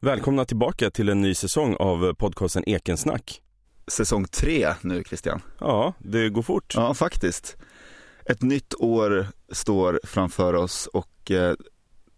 Välkomna tillbaka till en ny säsong av podcasten Ekensnack. Säsong tre nu Christian. Ja, det går fort. Ja, faktiskt. Ett nytt år står framför oss och eh,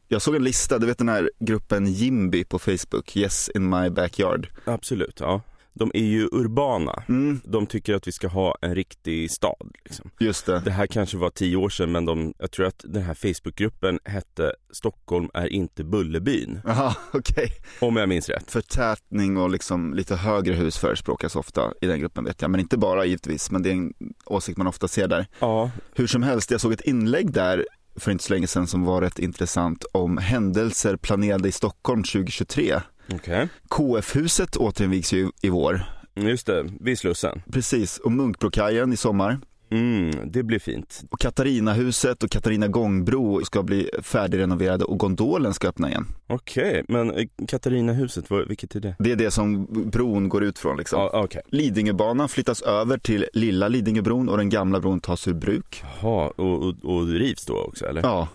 jag såg en lista, du vet den här gruppen Jimby på Facebook, Yes in my backyard. Absolut, ja. De är ju urbana. Mm, De tycker att vi ska ha en riktig stad. Liksom. just det. Det här kanske var tio år sedan men de, jag tror att den här Facebookgruppen hette Stockholm är inte Bullerbyn. Jaha, okej. Om jag minns rätt. Förtätning och liksom lite högre hus förespråkas ofta i den gruppen vet jag, men inte bara givetvis, men det är en åsikt man ofta ser där. Ja, Hur som helst, jag såg ett inlägg där för inte så länge sedan som var rätt intressant om händelser planerade i Stockholm 2023. okej. KF-huset återinvigs ju i vår. Just det, vid Slussen. Precis, och Munkbrokajen i sommar. Mm, det blir fint. Och Katarinahuset och Katarina gångbro ska bli färdigrenoverade och gondolen ska öppna igen. Okej, men eh, Katarinahuset, vilket är det? Det är det som bron går ut från liksom. Ja, okej. Lidingöbanan flyttas över till lilla Lidingöbron och den gamla bron tas ur bruk. Jaha, och, och, och rivs då också eller? Ja,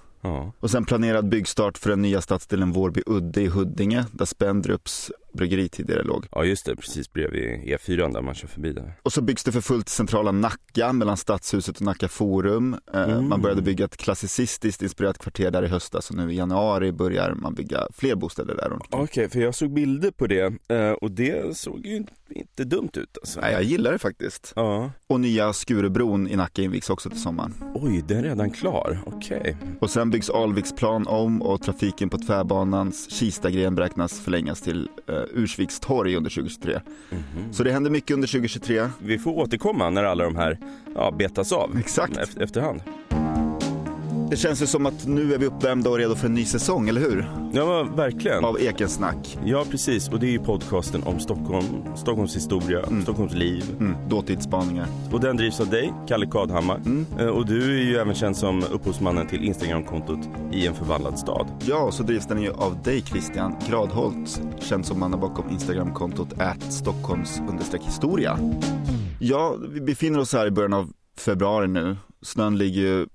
och sen planerad byggstart för den nya stadsdelen Vårby Udde i Huddinge där Spendrups bryggeri tidigare låg. Ja just det, precis bredvid E4 där man kör förbi där. Och så byggs det för fullt centrala Nacka mellan Stadshuset och Nacka Forum. Eh, Mm. Man började bygga ett klassicistiskt inspirerat kvarter där i höstas och nu i januari börjar man bygga fler bostäder där. Okej, för jag såg bilder på det eh, och det såg ju inte dumt ut alltså. Nej, jag gillar det faktiskt. Ja. Och nya Skurubron i Nacka invigs också till sommaren. Oj, den är redan klar. Okej. Och sen byggs Alviksplan om och trafiken på tvärbanans Kistagren beräknas förlängas till eh, Ursviks torg under 2023. Mhm. Så det händer mycket under 2023. Vi får återkomma när alla de här ja, betas av. Exakt. Efter, efterhand. Det känns ju som att nu är vi uppvärmda och redo för en ny säsong, eller hur? Ja, verkligen. Av Ekensnack. Ja, precis. Och det är ju podcasten om Stockholm, Stockholms historia, Stockholms liv. Mm, dåtidsspaningar. Och den drivs av dig, Kalle Kadhammar. Mm. Eh, Och du är ju även känd som upphovsmannen till Instagramkontot I en förvandlad stad. Ja, och så drivs den ju av dig Christian Gradholt, känd som mannen bakom Instagramkontot at Stockholms historia. Ja, vi befinner oss här i början av februari nu. Snön ligger ju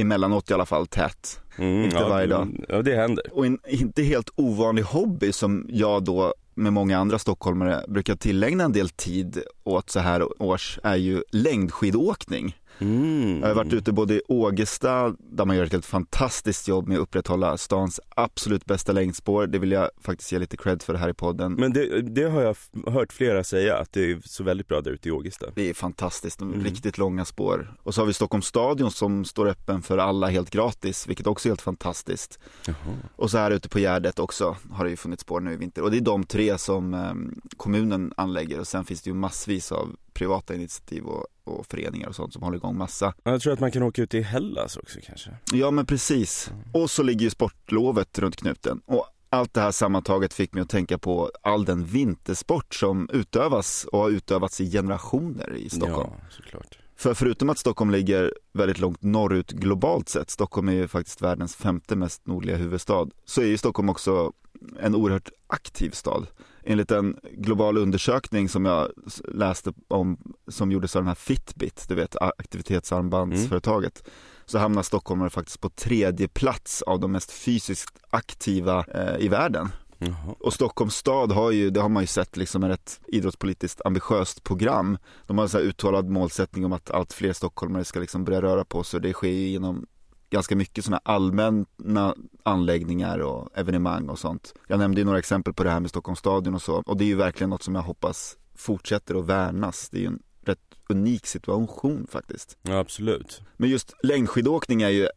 emellanåt i alla fall tätt. Mm, Inte ja, varje dag. Ja, det händer. Och en inte helt ovanlig hobby som jag då med många andra stockholmare brukar tillägna en del tid åt så här års är ju längdskidåkning. Mm. Jag har varit ute både i Ågesta, där man gör ett helt fantastiskt jobb med att upprätthålla stans absolut bästa längdspår. Det vill jag faktiskt ge lite cred för här i podden. Men det, det har jag hört flera säga, att det är så väldigt bra där ute i Ågesta. Det är fantastiskt, de Mm. riktigt långa spår. Och så har vi Stockholms stadion som står öppen för alla helt gratis, vilket också är helt fantastiskt. Jaha. Och så här ute på Gärdet också har det ju funnits spår nu i vinter. Och det är de tre som eh, kommunen anlägger och sen finns det ju massvis av privata initiativ och, och föreningar och sånt som håller igång massa. Jag tror att man kan åka ut i Hellas också kanske. Ja men precis. Och så ligger ju sportlovet runt knuten. Och allt det här sammantaget fick mig att tänka på all den vintersport som utövas och har utövats i generationer i Stockholm. Ja, såklart. För förutom att Stockholm ligger väldigt långt norrut globalt sett, Stockholm är ju faktiskt världens femte mest nordliga huvudstad, så är ju Stockholm också en oerhört aktiv stad. Enligt en global undersökning som jag läste om, som gjordes av den här Fitbit, du vet aktivitetsarmbandsföretaget, så hamnar stockholmare faktiskt på tredje plats av de mest fysiskt aktiva eh, i världen. Jaha. Och Stockholms stad har ju, det har man ju sett liksom ett idrottspolitiskt ambitiöst program. De har en så här uttalad målsättning om att allt fler stockholmare ska liksom börja röra på sig. Det sker ju genom ganska mycket sådana allmänna anläggningar och evenemang och sånt. Jag nämnde ju några exempel på det här med Stockholms stadion och så. Och det är ju verkligen något som jag hoppas fortsätter att värnas. Det är ju en rätt unik situation faktiskt. Ja, absolut. Men just längdskidåkning är ju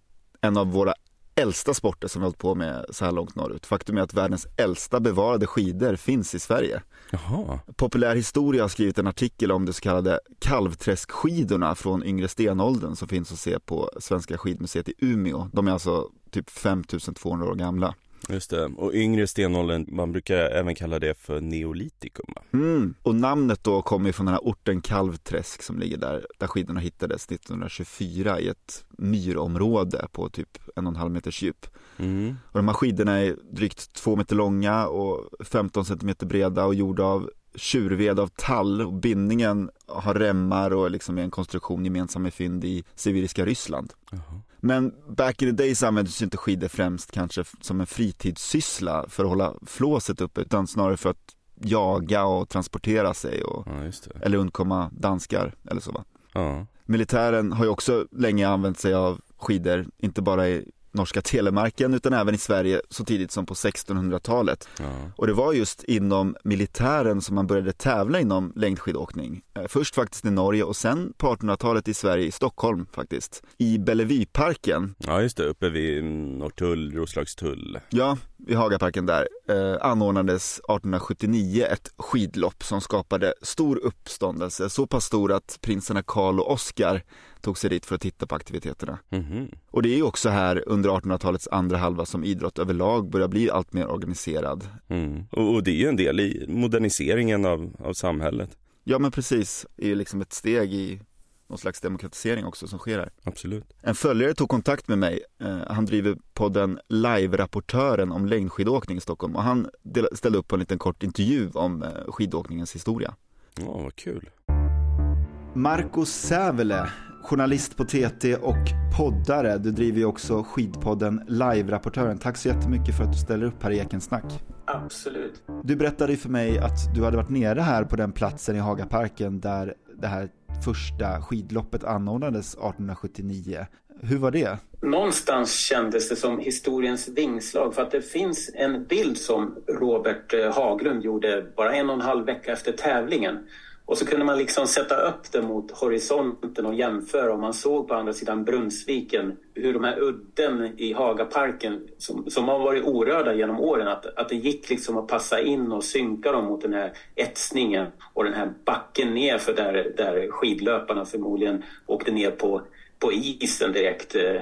en av våra äldsta sporter som vi hållit på med så här långt norrut. Faktum är att världens äldsta bevarade skidor finns i Sverige. Jaha. Populär historia har skrivit en artikel om de så kallade kalvträskskidorna från yngre stenåldern som finns att se på Svenska skidmuseet i Umeå. De är alltså typ 5200 år gamla. Just det. Och yngre stenåldern, man brukar även kalla det för neolitikum? Mm. Och namnet då kommer från den här orten Kalvträsk som ligger där, där skidorna hittades 1924 i ett myrområde på typ en och en halv meters djup. Mm. Och de här skidorna är drygt två meter långa och 15 centimeter breda och gjorda av tjurved av tall och bindningen har remmar och liksom är en konstruktion gemensam med fynd i sibiriska Ryssland. Jaha. Men back in the days användes inte skidor främst kanske som en fritidssyssla för att hålla flåset uppe utan snarare för att jaga och transportera sig och, Ja, eller undkomma danskar eller så va. Ja. Militären har ju också länge använt sig av skidor, inte bara i norska telemarken utan även i Sverige så tidigt som på 1600-talet. Ja. Och det var just inom militären som man började tävla inom längdskidåkning. Eh, Först faktiskt i Norge och sen på 1800-talet i Sverige, i Stockholm faktiskt. I Bellevueparken, ja, just det. Uppe vid Norrtull, Roslagstull. ja, vid Hagaparken där, eh, anordnades 1879 ett skidlopp som skapade stor uppståndelse. Så pass stor att prinsarna Karl och Oskar tog sig dit för att titta på aktiviteterna. Mhm. Och det är ju också här under 1800-talets andra halva som idrott överlag börjar bli allt mer organiserad. Mm. Och, och det är ju en del i moderniseringen av, av samhället. Ja men precis, det är ju liksom ett steg i någon slags demokratisering också som sker här. Absolut. En följare tog kontakt med mig, eh, han driver podden Live-rapportören om längdskidåkning i Stockholm och han del- ställde upp på en liten kort intervju om eh, skidåkningens historia. Ja, vad kul. Marco Sävele, journalist på TT och poddare. Du driver ju också skidpodden Live-rapportören. Tack så jättemycket för att du ställer upp här i Ekensnack. Absolut. Du berättade ju för mig att du hade varit nere här på den platsen i Hagaparken där det här första skidloppet anordnades 1879. Hur var det? Någonstans kändes det som historiens vingslag för att det finns en bild som Robert eh, Haglund gjorde bara en och en halv vecka efter tävlingen. Och så kunde man liksom sätta upp det mot horisonten och jämföra och man såg på andra sidan Brunnsviken hur de här udden i Hagaparken som, som har varit orörda genom åren att, att det gick liksom att passa in och synka dem mot den här etsningen och den här backen ner för där, där skidlöparna förmodligen åkte ner på på isen direkt. Eh,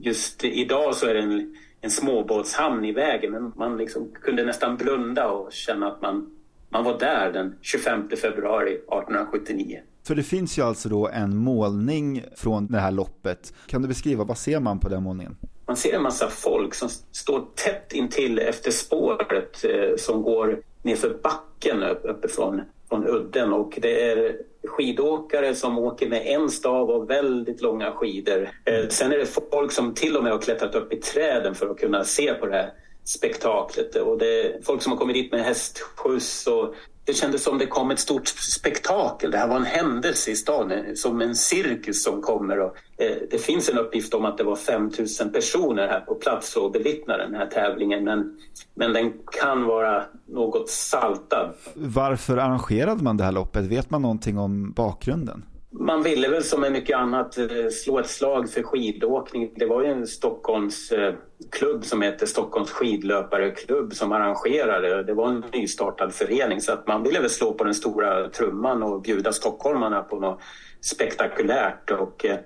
just idag så är det en, en småbåtshamn i vägen men man liksom kunde nästan blunda och känna att man, man var där den 25 februari 1879. För det finns ju alltså då en målning från det här loppet. Kan du beskriva, vad ser man på den målningen? Man ser en massa folk som står tätt intill efter spåret eh, som går nerför backen upp, uppifrån från udden och det är skidåkare som åker med en stav och väldigt långa skidor. Eh, sen är det folk som till och med har klättrat upp i träden för att kunna se på det här spektaklet och det är folk som har kommit dit med hästskjuts och det kändes som det kom ett stort spektakel. Det här var en händelse i stan, eh, som en cirkus som kommer. Och, eh, det finns en uppgift om att det var 5000 personer här på plats och bevittnar den här tävlingen. Men, men den kan vara något saltad. Varför arrangerade man det här loppet? Vet man någonting om bakgrunden? Man ville väl som med mycket annat eh, slå ett slag för skidåkning. Det var ju en Stockholmsklubb eh, som hette Stockholms skidlöpareklubb som arrangerade. Det var en nystartad förening så att man ville väl slå på den stora trumman och bjuda stockholmarna på något spektakulärt. Och, eh,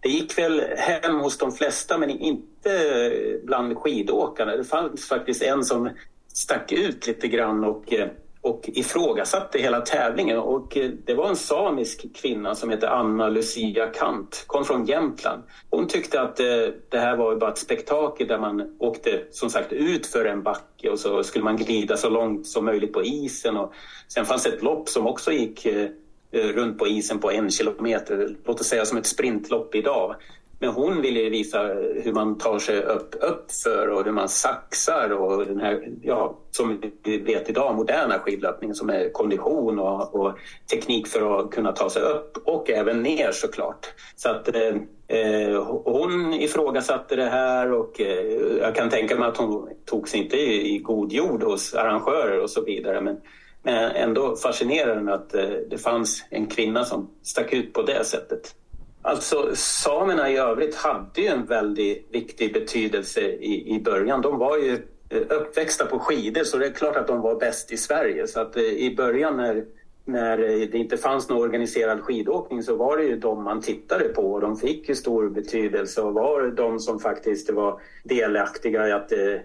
det gick väl hem hos de flesta men inte bland skidåkarna. Det fanns faktiskt en som stack ut lite grann och och ifrågasatte hela tävlingen. Och eh, det var en samisk kvinna som hette Anna Lucia Kant, kom från Jämtland. Hon tyckte att eh, det här var bara ett spektakel där man åkte som sagt ut för en backe och så skulle man glida så långt som möjligt på isen. Och sen fanns det ett lopp som också gick eh, runt på isen på en kilometer, låt oss säga som ett sprintlopp idag. Men hon ville visa hur man tar sig upp, upp för och hur man saxar och den här, ja, som vi vet idag, moderna skidlöpningen som är kondition och, och teknik för att kunna ta sig upp och även ner såklart. Så att eh, eh hon ifrågasatte det här och eh, jag kan tänka mig att hon tog sig inte i, i god jord hos arrangörer och så vidare. Men, men ändå fascinerande att eh, det fanns en kvinna som stack ut på det sättet. Alltså samerna i övrigt hade ju en väldigt viktig betydelse i, i början. De var ju eh, uppväxta på skidor så det är klart att de var bäst i Sverige. Så att eh, i början när, när eh, det inte fanns någon organiserad skidåkning så var det ju de man tittade på och de fick ju stor betydelse och var de som faktiskt var delaktiga i att det,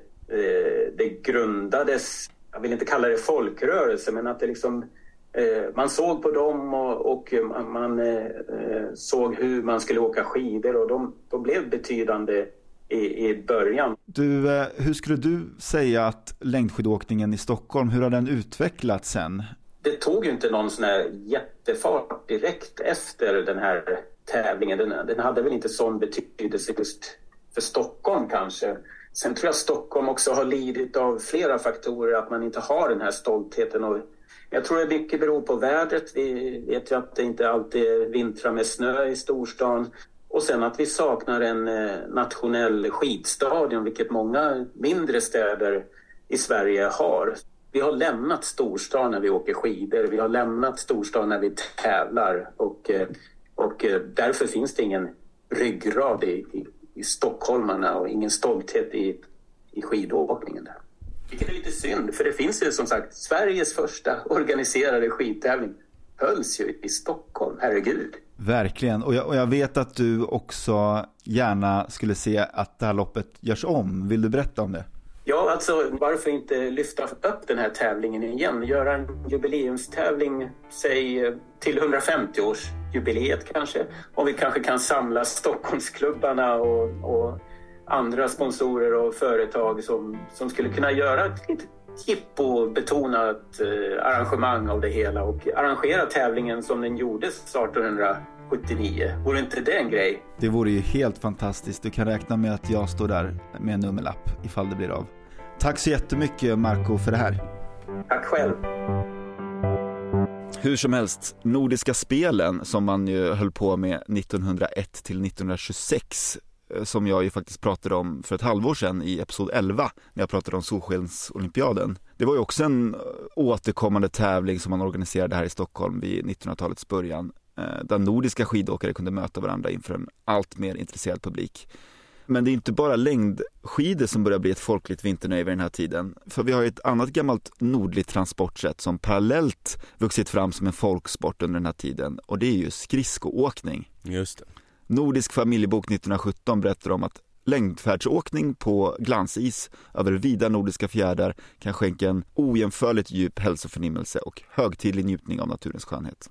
det grundades, jag vill inte kalla det folkrörelse, men att det liksom man såg på dem och, och man eh, såg hur man skulle åka skidor och de, de blev betydande i, i början. Du, eh, hur skulle du säga att längdskidåkningen i Stockholm, hur har den utvecklats sen? Det tog ju inte någon sån här jättefart direkt efter den här tävlingen. Den, den hade väl inte sån betydelse just för Stockholm kanske. Sen tror jag Stockholm också har lidit av flera faktorer, att man inte har den här stoltheten. Och jag tror det mycket beror på vädret. Vi vet ju att det inte alltid vintrar med snö i storstan. Och sen att vi saknar en eh, nationell skidstadion, vilket många mindre städer i Sverige har. Vi har lämnat storstan när vi åker skidor, vi har lämnat storstan när vi tävlar och, eh, och eh, därför finns det ingen ryggrad i, i, i stockholmarna och ingen stolthet i, i skidåkningen. Där. Vilket är lite synd, för det finns ju som sagt Sveriges första organiserade skidtävling hölls ju i Stockholm, herregud. Verkligen, och jag, och jag vet att du också gärna skulle se att det här loppet görs om. Vill du berätta om det? Ja, alltså varför inte lyfta upp den här tävlingen igen? Göra en jubileumstävling, säg till 150-årsjubileet kanske. Om vi kanske kan samla Stockholmsklubbarna och, och andra sponsorer och företag som, som skulle kunna göra ett litet jippo-betonat eh, arrangemang av det hela och arrangera tävlingen som den gjordes 1879. Vore inte det en grej? Det vore ju helt fantastiskt. Du kan räkna med att jag står där med en nummerlapp ifall det blir av. Tack så jättemycket Marco för det här. Tack själv. Hur som helst, Nordiska spelen som man ju höll på med 1901 till 1926 eh, Eh, som jag ju faktiskt pratade om för ett halvår sedan i episod 11 när jag pratade om Solskensolympiaden. Det var ju också en eh, återkommande tävling som man organiserade här i Stockholm vid 1900-talets början eh, där nordiska skidåkare kunde möta varandra inför en allt mer intresserad publik. Men det är inte bara längdskidor som börjar bli ett folkligt vinternöje vid den här tiden. För vi har ju ett annat gammalt nordligt transportsätt som parallellt vuxit fram som en folksport under den här tiden och det är ju skridskoåkning. Just det. Nordisk familjebok 1917 berättar om att längdfärdsåkning på glansis över vida nordiska fjärdar kan skänka en ojämförligt djup hälsoförnimmelse och högtidlig njutning av naturens skönhet.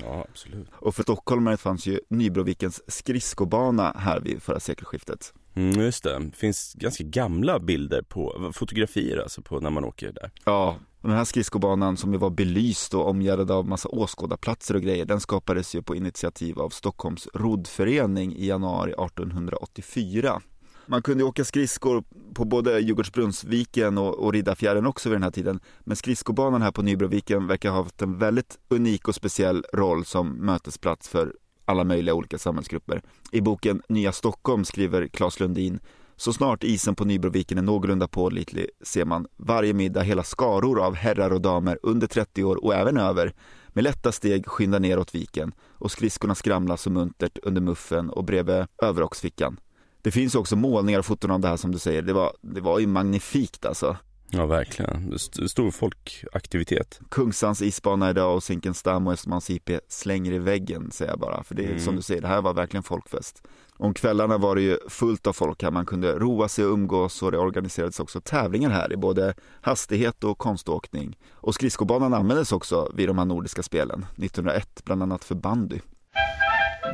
Ja, absolut. Och för stockholmare fanns ju Nybrovikens skridskobana här vid förra sekelskiftet. Mm, just det, det finns ganska gamla bilder på, fotografier alltså på när man åker där. Ja, den här skridskobanan som ju var belyst och omgärdad av massa åskådarplatser och grejer, den skapades ju på initiativ av Stockholms roddförening i januari 1884. Man kunde åka skridskor på både Djurgårdsbrunnsviken och, och Riddarfjärden också vid den här tiden. Men skridskobanan här på Nybroviken verkar ha haft en väldigt unik och speciell roll som mötesplats för alla möjliga olika samhällsgrupper. I boken Nya Stockholm skriver Claes Lundin så snart isen på Nybroviken är någorlunda pålitlig ser man varje middag hela skaror av herrar och damer under 30 år och även över med lätta steg skynda neråt viken och skridskorna skramlar så muntert under muffen och bredvid överrocksfickan. Det finns också målningar och foton av det här som du säger. Det var, det var ju magnifikt alltså. Ja, verkligen. Stor folkaktivitet. Kungsans isbana idag och Zinkensdamm och Östermalms IP slänger i väggen, säger jag bara. För det är mm. som du säger, det här var verkligen folkfest. Om kvällarna var det ju fullt av folk här, man kunde roa sig och umgås och det organiserades också tävlingar här i både hastighet och konståkning. Och skridskobanan användes också vid de här nordiska spelen, 1901, bland annat för bandy.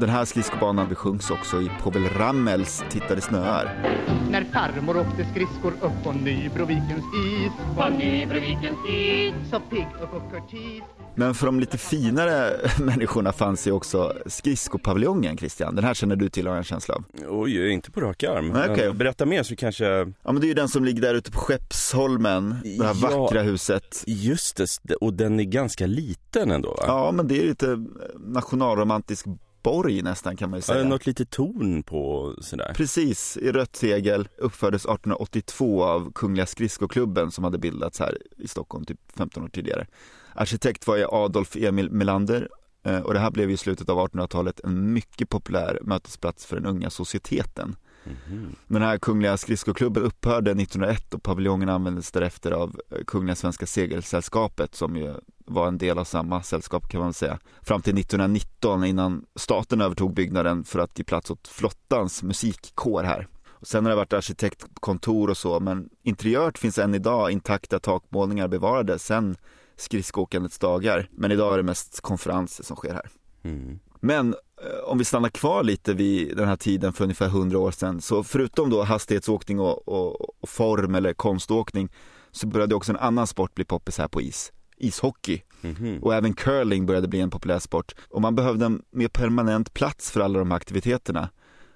Den här skridskobanan besjungs också i Povel Ramels Titta det snöar. När farmor åkte skridskor upp på Nybrovikens is På Nybrovikens is Så pigg och kurtis men för de lite finare människorna fanns ju också skridskopaviljongen Christian. Den här känner du till har jag en känsla av. Oj, inte på rak arm. Okay. Berätta mer så kanske... Ja men det är ju den som ligger där ute på Skeppsholmen, det här ja, vackra huset. Just det, och den är ganska liten ändå va? Ja men det är lite nationalromantisk borg nästan kan man ju säga. Ja, något lite torn på sådär. Precis, i rött tegel uppfördes 1882 av Kungliga skridskoklubben som hade bildats här i Stockholm typ 15 år tidigare. Arkitekt var ju Adolf Emil Melander eh, och det här blev i slutet av 1800-talet en mycket populär mötesplats för den unga societeten. Mm-hmm. Den här Kungliga skridskoklubben upphörde 1901 och paviljongen användes därefter av eh, Kungliga Svenska Segelsällskapet som ju var en del av samma sällskap kan man säga. Fram till 1919 innan staten övertog byggnaden för att ge plats åt flottans musikkår här. Och sen har det varit arkitektkontor och så men interiört finns än idag intakta takmålningar bevarade sen skridskoåkandets dagar. Men idag är det mest konferenser som sker här. Mm. Men om vi stannar kvar lite vid den här tiden för ungefär 100 år sedan, så förutom då hastighetsåkning och, och, och form eller konståkning, så började också en annan sport bli poppis här på is. ishockey. Mhm. Och även curling började bli en populär sport. Och man behövde en mer permanent plats för alla de här aktiviteterna.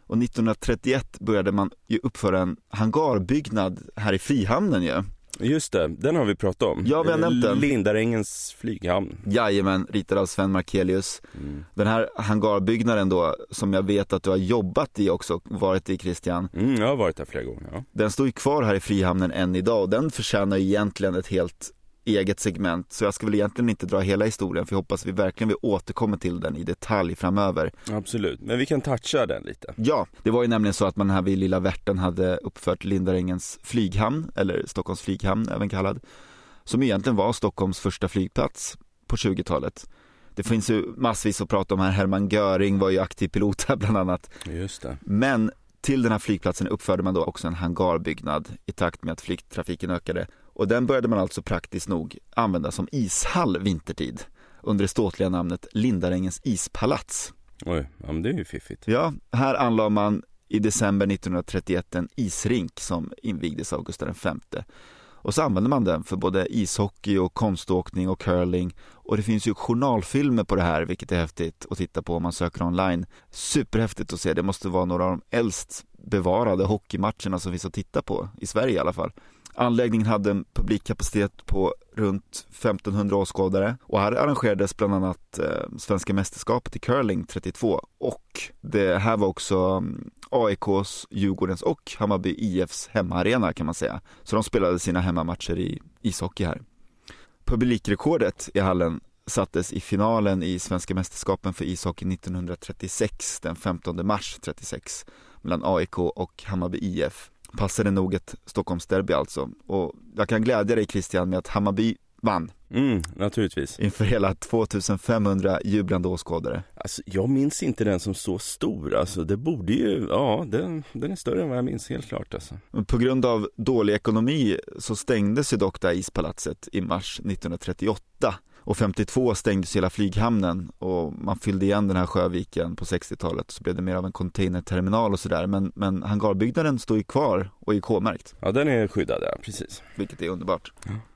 Och 1931 började man ju uppföra en hangarbyggnad här i Frihamnen ju. Just det, den har vi pratat om. Ja, vi har nämnt den. Lindarängens flyghamn. Jajamän, ritad av Sven Markelius. Mm. Den här hangarbyggnaden då, som jag vet att du har jobbat i också, varit i Christian. Mm, jag har varit där flera gånger. Ja. Den står ju kvar här i Frihamnen än idag och den förtjänar ju egentligen ett helt eget segment. Så jag ska väl egentligen inte dra hela historien för jag hoppas vi verkligen vi återkommer till den i detalj framöver. Absolut, men vi kan toucha den lite. Ja, det var ju nämligen så att man här vid Lilla Värten hade uppfört Lindarängens flyghamn, eller Stockholms flyghamn även kallad, som egentligen var Stockholms första flygplats på 20-talet. Det finns ju massvis att prata om här, Hermann Göring var ju aktiv pilot här bland annat. Just det. Men till den här flygplatsen uppförde man då också en hangarbyggnad i takt med att flygtrafiken ökade. Och den började man alltså praktiskt nog använda som ishall vintertid under det ståtliga namnet Lindarängens ispalats. Oj, ja, men det är ju fiffigt. Ja, här anlade man i december 1931 en isrink som invigdes av Gustav V. Och så använde man den för både ishockey och konståkning och curling. Och det finns ju journalfilmer på det här, vilket är häftigt att titta på om man söker online. Superhäftigt att se, det måste vara några av de äldst bevarade hockeymatcherna som finns att titta på, i Sverige i alla fall. Anläggningen hade en publikkapacitet på runt 1500 åskådare och här arrangerades bland annat eh, Svenska mästerskapet i curling 32 och det här var också mm, AIKs, Djurgårdens och Hammarby IFs hemmaarena kan man säga. Så de spelade sina hemmamatcher i ishockey här. Publikrekordet i hallen sattes i finalen i Svenska mästerskapen för ishockey 1936, den 15 mars 36, mellan AIK och Hammarby IF. Passade nog ett Stockholmsderby alltså. Och jag kan glädja dig Christian med att Hammarby vann Mm, naturligtvis. inför hela 2500 jublande åskådare. Alltså, jag minns inte den som så stor. Alltså, det borde ju, ja, den, den är större än vad jag minns, helt klart alltså. På grund av dålig ekonomi så stängdes ju dock det här ispalatset i mars 1938 och 52 stängdes hela flyghamnen och man fyllde igen den här sjöviken på 60-talet så blev det mer av en containerterminal och sådär men, men hangarbyggnaden står ju kvar och är K-märkt Ja, den är skyddad, ja, precis. vilket är underbart.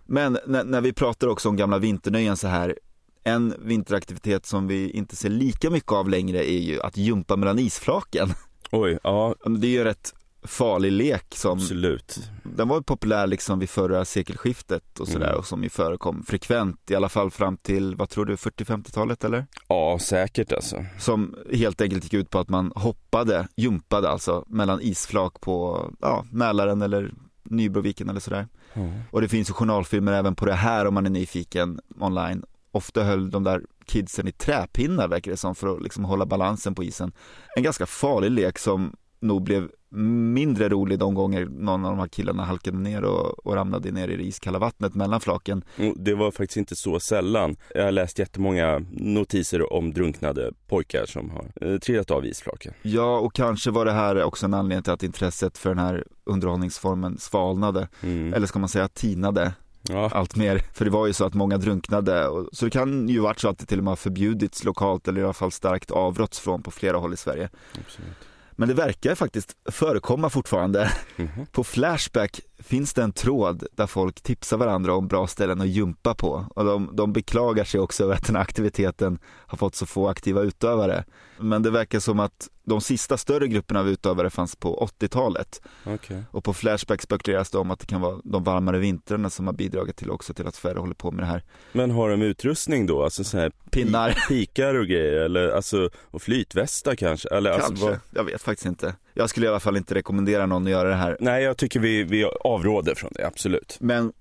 Men när, när vi pratar också om gamla vinternöjen så här en vinteraktivitet som vi inte ser lika mycket av längre är ju att jumpa mellan isflaken. Oj, ja, Det är ju rätt farlig lek som absolut. den var populär liksom vid förra sekelskiftet och sådär Mm. och som ju förekom frekvent i alla fall fram till, vad tror du, 40-50-talet eller? Ja, säkert alltså. Som helt enkelt gick ut på att man hoppade, jumpade alltså, mellan isflak på, ja, Mälaren eller Nybroviken eller sådär. Ja. Och det finns ju journalfilmer även på det här om man är nyfiken online. Ofta höll de där kidsen i träpinnar verkar det som för att liksom hålla balansen på isen. En ganska farlig lek som nog blev mindre rolig de gånger någon av de här killarna halkade ner och, och ramlade ner i det iskalla vattnet mellan flaken. Och Det var faktiskt inte så sällan. Jag har läst jättemånga notiser om drunknade pojkar som har eh, trillat av isflaken. Ja, och kanske var det här också en anledning till att intresset för den här underhållningsformen svalnade. Mm. Eller ska man säga tinade Ja, allt mer. För det var ju så att många drunknade. Så det kan ju varit så att det till och med har förbjudits lokalt eller i alla fall starkt avråtts från på flera håll i Sverige. absolut. Men det verkar faktiskt förekomma fortfarande. Mhm. På Flashback finns det en tråd där folk tipsar varandra om bra ställen att jumpa på. Och de, de beklagar sig också över att den här aktiviteten har fått så få aktiva utövare. Men det verkar som att de sista större grupperna av utövare fanns på 80-talet. Okej. Och på Flashback spekuleras det om att det kan vara de varmare vintrarna som har bidragit till också till att färre håller på med det här. Men har de utrustning då? Alltså så här Pinnar. pi- pikar och grejer eller alltså och flytvästar kanske? Eller, alltså, Kanske, vad... jag vet faktiskt inte. Jag skulle i alla fall inte rekommendera någon att göra det här. Nej, jag tycker vi, vi avråder från det, absolut. Men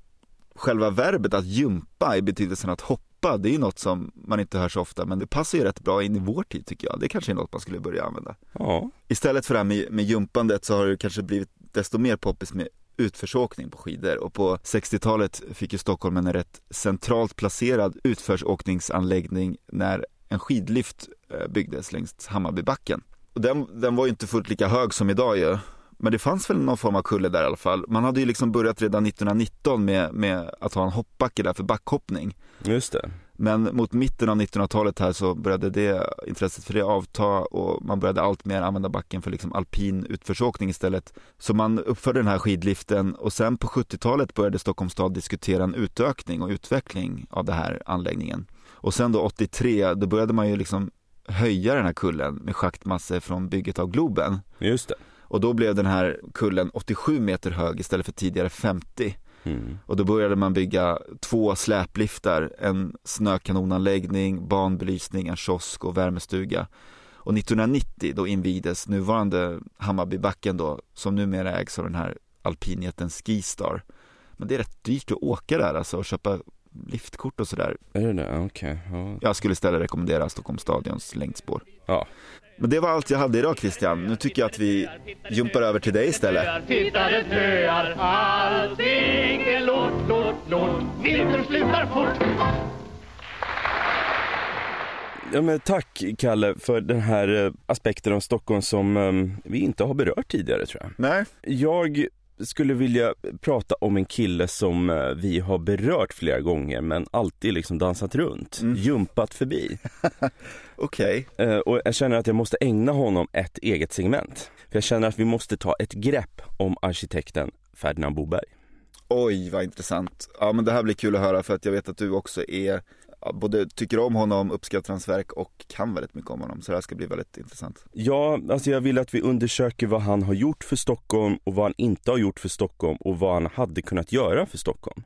själva verbet att jumpa i betydelsen att hoppa, det är ju något som man inte hör så ofta, men det passar ju rätt bra in i vår tid tycker jag. Det kanske är något man skulle börja använda. Ja, Istället för det här med, med jumpandet så har det kanske blivit desto mer poppis med utförsåkning på skidor och på 60-talet fick ju Stockholm en rätt centralt placerad utförsåkningsanläggning när en skidlift eh, byggdes längs Hammarbybacken. Och den, den var ju inte fullt lika hög som idag ju. Men det fanns väl någon form av kulle där i alla fall. Man hade ju liksom börjat redan 1919 med, med att ha en hoppbacke där för backhoppning. Just det. Men mot mitten av 1900-talet här så började det, intresset för det avta och man började allt mer använda backen för liksom alpin utförsåkning istället. Så man uppförde den här skidliften och sen på 70-talet började Stockholms stad diskutera en utökning och utveckling av den här anläggningen. Och sen då 83, då började man ju liksom höja den här kullen med schaktmassor från bygget av Globen. Just det. Och då blev den här kullen 87 meter hög istället för tidigare 50. Mm. Och då började man bygga två släpliftar, en snökanonanläggning, banbelysning, en kiosk och värmestuga. Och 1990 då invigdes nuvarande Hammarbybacken då, som numera ägs av den här alpinjätten Skistar. Men det är rätt dyrt att åka där alltså och köpa liftkort och sådär. Är det det? Okej. Ja. Jag skulle istället rekommendera Stockholms stadions längdspår. ja. Men det var allt jag hade idag Christian. Nu tycker jag att vi jumpar över till dig istället. Tittare töar, allting är lort, lort, lort. Vintern slutar fort. Ja, men tack Kalle för den här eh, aspekten av Stockholm som eh, vi inte har berört tidigare tror jag. Nej, Jag skulle vilja prata om en kille som eh, vi har berört flera gånger men alltid liksom dansat runt, jumpat förbi. okej. Eh, Och jag känner att jag måste ägna honom ett eget segment. För jag känner att vi måste ta ett grepp om arkitekten Ferdinand Boberg. Oj, vad intressant. Ja, men det här blir kul att höra för att jag vet att du också är både tycker om honom, uppskattar hans verk och kan väldigt mycket om honom. Så det här ska bli väldigt intressant. Ja, alltså jag vill att vi undersöker vad han har gjort för Stockholm och vad han inte har gjort för Stockholm och vad han hade kunnat göra för Stockholm.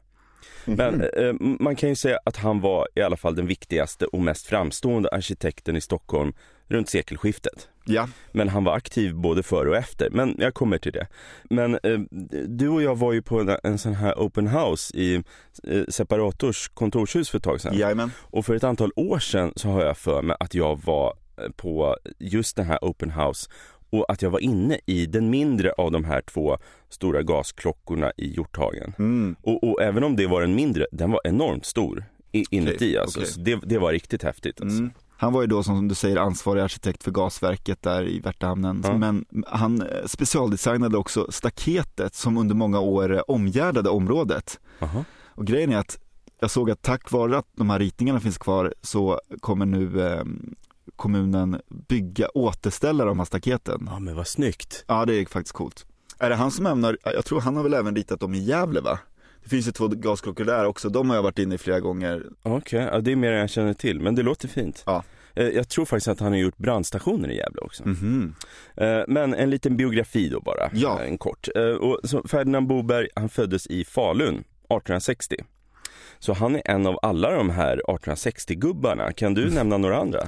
Men eh, man kan ju säga att han var i alla fall den viktigaste och mest framstående arkitekten i Stockholm runt sekelskiftet. Ja, Men han var aktiv både före och efter, men jag kommer till det. Men eh, du och jag var ju på en, en sån här open house i eh, Separators kontorshus för ett tag sedan. jajamän. Och för ett antal år sedan så har jag för mig att jag var eh, på just den här open house och att jag var inne i den mindre av de här två stora gasklockorna i Hjorthagen. Mm. Och, och även om det var den mindre, den var enormt stor inuti Okej, alltså. Så det, det var riktigt häftigt alltså. Mm. Han var ju då som du säger ansvarig arkitekt för gasverket där i Värtahamnen. Ja. Men han eh, specialdesignade också staketet som under många år eh, omgärdade området. Aha. Och grejen är att jag såg att tack vare att de här ritningarna finns kvar så kommer nu eh, kommunen bygga, återställa de här staketen. Ja men vad snyggt. Ja det är faktiskt coolt. Är det han som ämnar, jag tror han har väl även ritat dem i Gävle va? Det finns ju två gasklockor där också, de har jag varit inne i flera gånger. Okej, ja, det är mer än jag känner till, men det låter fint. Ja. Eh, Jag tror faktiskt att han har gjort brandstationer i Gävle också. Mhm. Eh, Men en liten biografi då bara, Ja. Eh, en kort. Och Ferdinand Boberg, han föddes i Falun 1860. Så han är en av alla de här 1860-gubbarna. Kan du nämna några andra?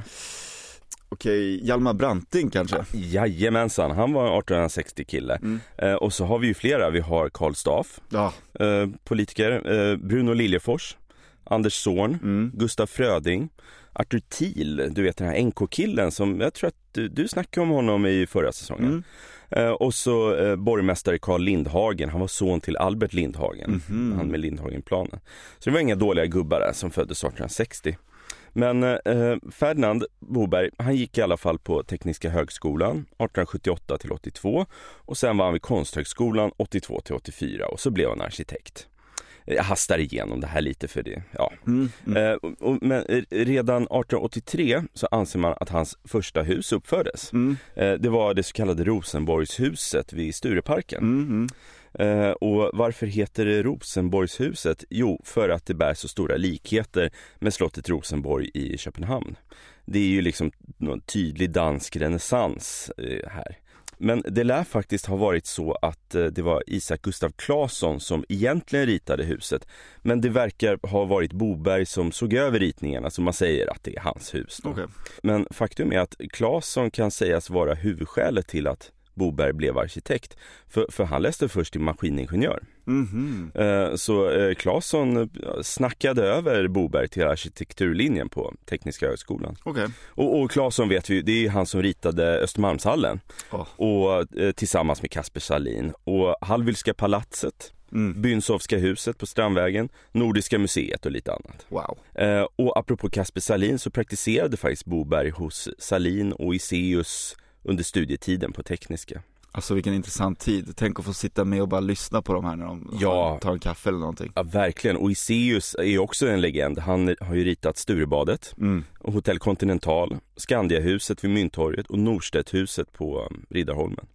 Okej, Hjalmar Branting kanske? Jajamensan, han var en 1860-kille. Mm. Eh, Och så har vi ju flera. Vi har Karl Staff, Ja. eh, politiker, eh, Bruno Liljefors, Anders Zorn, Mm. Gustav Fröding, Arthur Thiel, du vet den här NK-killen som, jag tror att du, du snackade om honom i förra säsongen. Mm. Eh, och så eh, borgmästare Carl Lindhagen, han var son till Albert Lindhagen, Mhm. han med Lindhagenplanen. Så det var inga dåliga gubbar där som föddes 1860. Men eh, Ferdinand Boberg, han gick i alla fall på Tekniska högskolan 1878 till 82 och sen var han vid Konsthögskolan 82 till 84 och så blev han arkitekt. Jag hastar igenom det här lite för det, ja. Mm. Mm. Eh, och, och, men eh, redan 1883 så anser man att hans första hus uppfördes. Mm. Eh, det var det så kallade Rosenborgshuset vid Stureparken. Mm. Mm. Eh, och varför heter det Rosenborgshuset? Jo, för att det bär så stora likheter med slottet Rosenborg i Köpenhamn. Det är ju liksom någon tydlig dansk renässans eh, här. Men det lär faktiskt ha varit så att eh, det var Isak Gustav Claesson som egentligen ritade huset. Men det verkar ha varit Boberg som såg över ritningarna, så man säger att det är hans hus. Okej. Men faktum är att Claesson kan sägas vara huvudskälet till att Boberg blev arkitekt. För, för han läste först till maskiningenjör. Mhm. Eh, Så eh, Claesson eh, snackade över Boberg till arkitekturlinjen på Tekniska högskolan. Okej. Och, och Claesson vet vi, det är han som ritade Östermalmshallen. Ja. Och, tillsammans med Kasper Salin. Och Hallwylska palatset, Mm. Bynsovska huset på Strandvägen, Nordiska museet och lite annat. Wow. Eh, och apropå Kasper Salin så praktiserade faktiskt Boberg hos Salin och Iseus under studietiden på Tekniska. Alltså vilken intressant tid. Tänk att få sitta med och bara lyssna på de här när de Ja. tar en kaffe eller någonting. Ja, verkligen. Och Iseus är också en legend. Han har ju ritat Sturebadet, Mm. och Hotell Continental, Skandiahuset vid Mynttorget och Norstedthuset på um, Riddarholmen.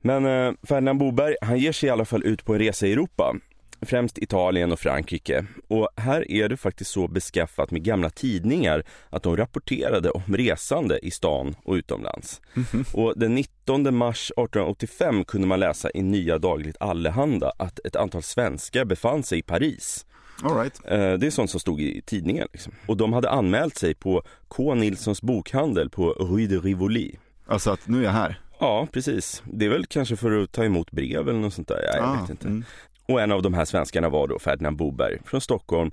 Men eh, Ferdinand Boberg, han ger sig i alla fall ut på en resa i Europa. Främst Italien och Frankrike. Och här är det faktiskt så beskaffat med gamla tidningar att de rapporterade om resande i stan och utomlands. Och den 19 mars 1885 kunde man läsa i Nya Dagligt Allehanda att ett antal svenskar befann sig i Paris. All right. Eh, Det är sånt som stod i tidningen. Liksom. Och de hade anmält sig på K. Nilssons bokhandel på Rue de Rivoli. Alltså att nu är jag här. Ja, precis. Det är väl kanske för att ta emot brev eller något sånt där. Ja, jag Ah, vet inte. mm. Och en av de här svenskarna var då Ferdinand Boberg från Stockholm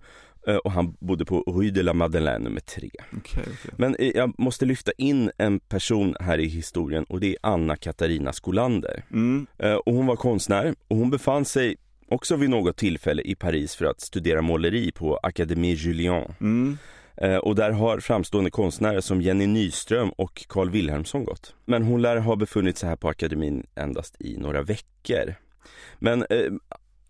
eh, och han bodde på Rue de la Madeleine nummer tre. Okej, okej. Men eh, jag måste lyfta in en person här i historien och det är Anna Katarina Skolander. Mm. Eh, Och hon var konstnär och hon befann sig också vid något tillfälle i Paris för att studera måleri på Académie Julian. Mm. Och där har framstående konstnärer som Jenny Nyström och Carl Wilhelmsson gått. Men hon lär ha befunnit sig här på akademin endast i några veckor. Men eh,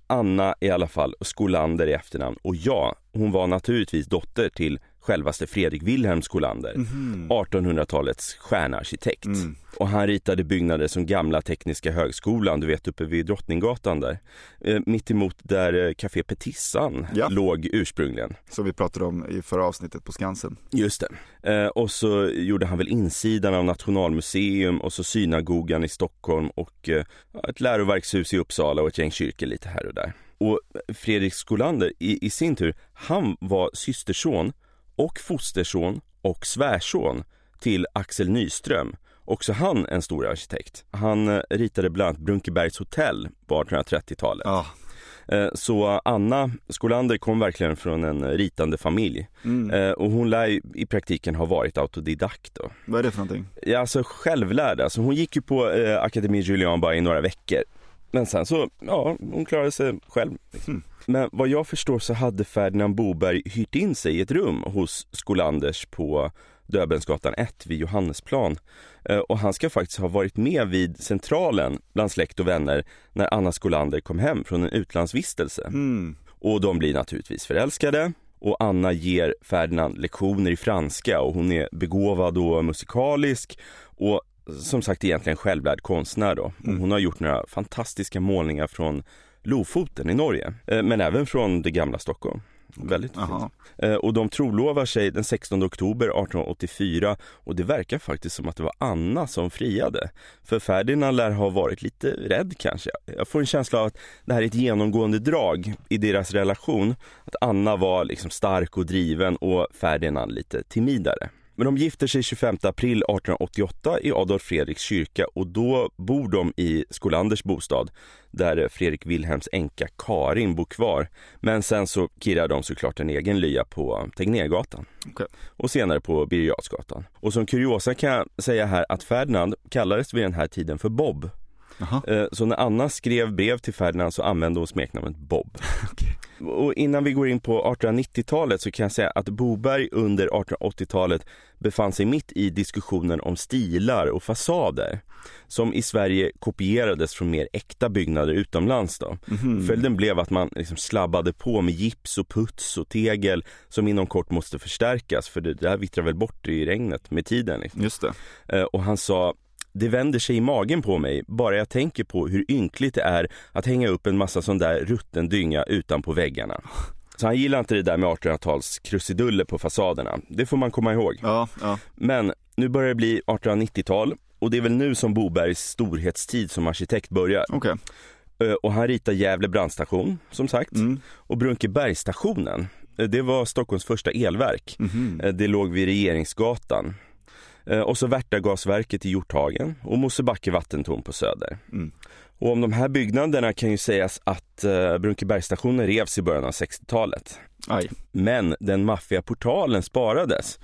Anna i alla fall, Skolander i efternamn. Och ja, hon var naturligtvis dotter till självaste Fredrik Wilhelm Skolander. Mhm. 1800-talets stjärnarkitekt. Mm. Och han ritade byggnader som gamla Tekniska högskolan, du vet uppe vid Drottninggatan där. Eh, mitt emot där eh, Café Petissan Ja. låg ursprungligen. Som vi pratade om i förra avsnittet på Skansen. Just det. Eh, och så gjorde han väl insidan av Nationalmuseum och så synagogan i Stockholm och eh, ett läroverkshus i Uppsala och ett gäng kyrkor lite här och där. Och Fredrik Skolander i, i sin tur, han var systerson och fosterson och svärson till Axel Nyström. Också han en stor arkitekt. Han eh, ritade bland annat Brunkebergs hotell på 1830-talet. Ja. Eh, Så Anna Skolander kom verkligen från en ritande familj. Mm. Eh, Och hon lär i praktiken ha varit autodidakt då. Vad är det för någonting? Ja, alltså självlärd. Alltså hon gick ju på Akademi Julian bara i några veckor. Men sen så, ja, hon klarade sig själv. Mm. Men vad jag förstår så hade Ferdinand Boberg hyrt in sig i ett rum hos Skolanders på Döbelnsgatan 1 vid Johannesplan. Eh, Och han ska faktiskt ha varit med vid centralen bland släkt och vänner när Anna Skolander kom hem från en utlandsvistelse. Mm. Och de blir naturligtvis förälskade. Och Anna ger Ferdinand lektioner i franska och hon är begåvad och musikalisk. Och som sagt egentligen självlärd konstnär då. Och hon har gjort några fantastiska målningar från Lofoten i Norge. Eh, Men även från det gamla Stockholm. Väldigt fint. Eh, Och de trolovar sig den 16 oktober 1884 och det verkar faktiskt som att det var Anna som friade. För Ferdinand lär ha varit lite rädd kanske. Jag får en känsla av att det här är ett genomgående drag i deras relation. Att Anna var liksom stark och driven och Ferdinand lite timidare. Men de gifter sig 25 april 1888 i Adolf Fredriks kyrka och då bor de i Skolanders bostad där Fredrik Wilhelms änka Karin bor kvar. Men sen så kirrar de såklart en egen lya på Tegnérgatan Okej. och senare på Birger. Och som kuriosa kan jag säga här att Ferdinand kallades vid den här tiden för Bob. Jaha. Eh, Så när Anna skrev brev till Ferdinand så använde hon smeknamnet Bob. Okej. Och innan vi går in på 1890-talet så kan jag säga att Boberg under 1880-talet befann sig mitt i diskussionen om stilar och fasader som i Sverige kopierades från mer äkta byggnader utomlands. Då. Mhm. Följden blev att man liksom slabbade på med gips och puts och tegel som inom kort måste förstärkas för det där vittrar väl bort i regnet med tiden. Liksom. Just det. Eh, Och han sa det vänder sig i magen på mig bara jag tänker på hur ynkligt det är att hänga upp en massa sån där rutten dynga utanpå väggarna. Så han gillar inte det där med 1800-tals krusiduller på fasaderna. Det får man komma ihåg. Ja, ja. Men nu börjar det bli 1890-tal och det är väl nu som Bobergs storhetstid som arkitekt börjar. Eh, Och han ritar Gävle brandstation som sagt Mm. och Brunkebergsstationen. eh, Det var Stockholms första elverk. Mhm. Eh, Det låg vid Regeringsgatan. Eh, Och så Värtagasverket i Hjorthagen och Mosebacke vattentorn på Söder. Mm. Och om de här byggnaderna kan ju sägas att eh, Brunkebergsstationen revs i början av 60-talet. Aj, Men den maffiga portalen sparades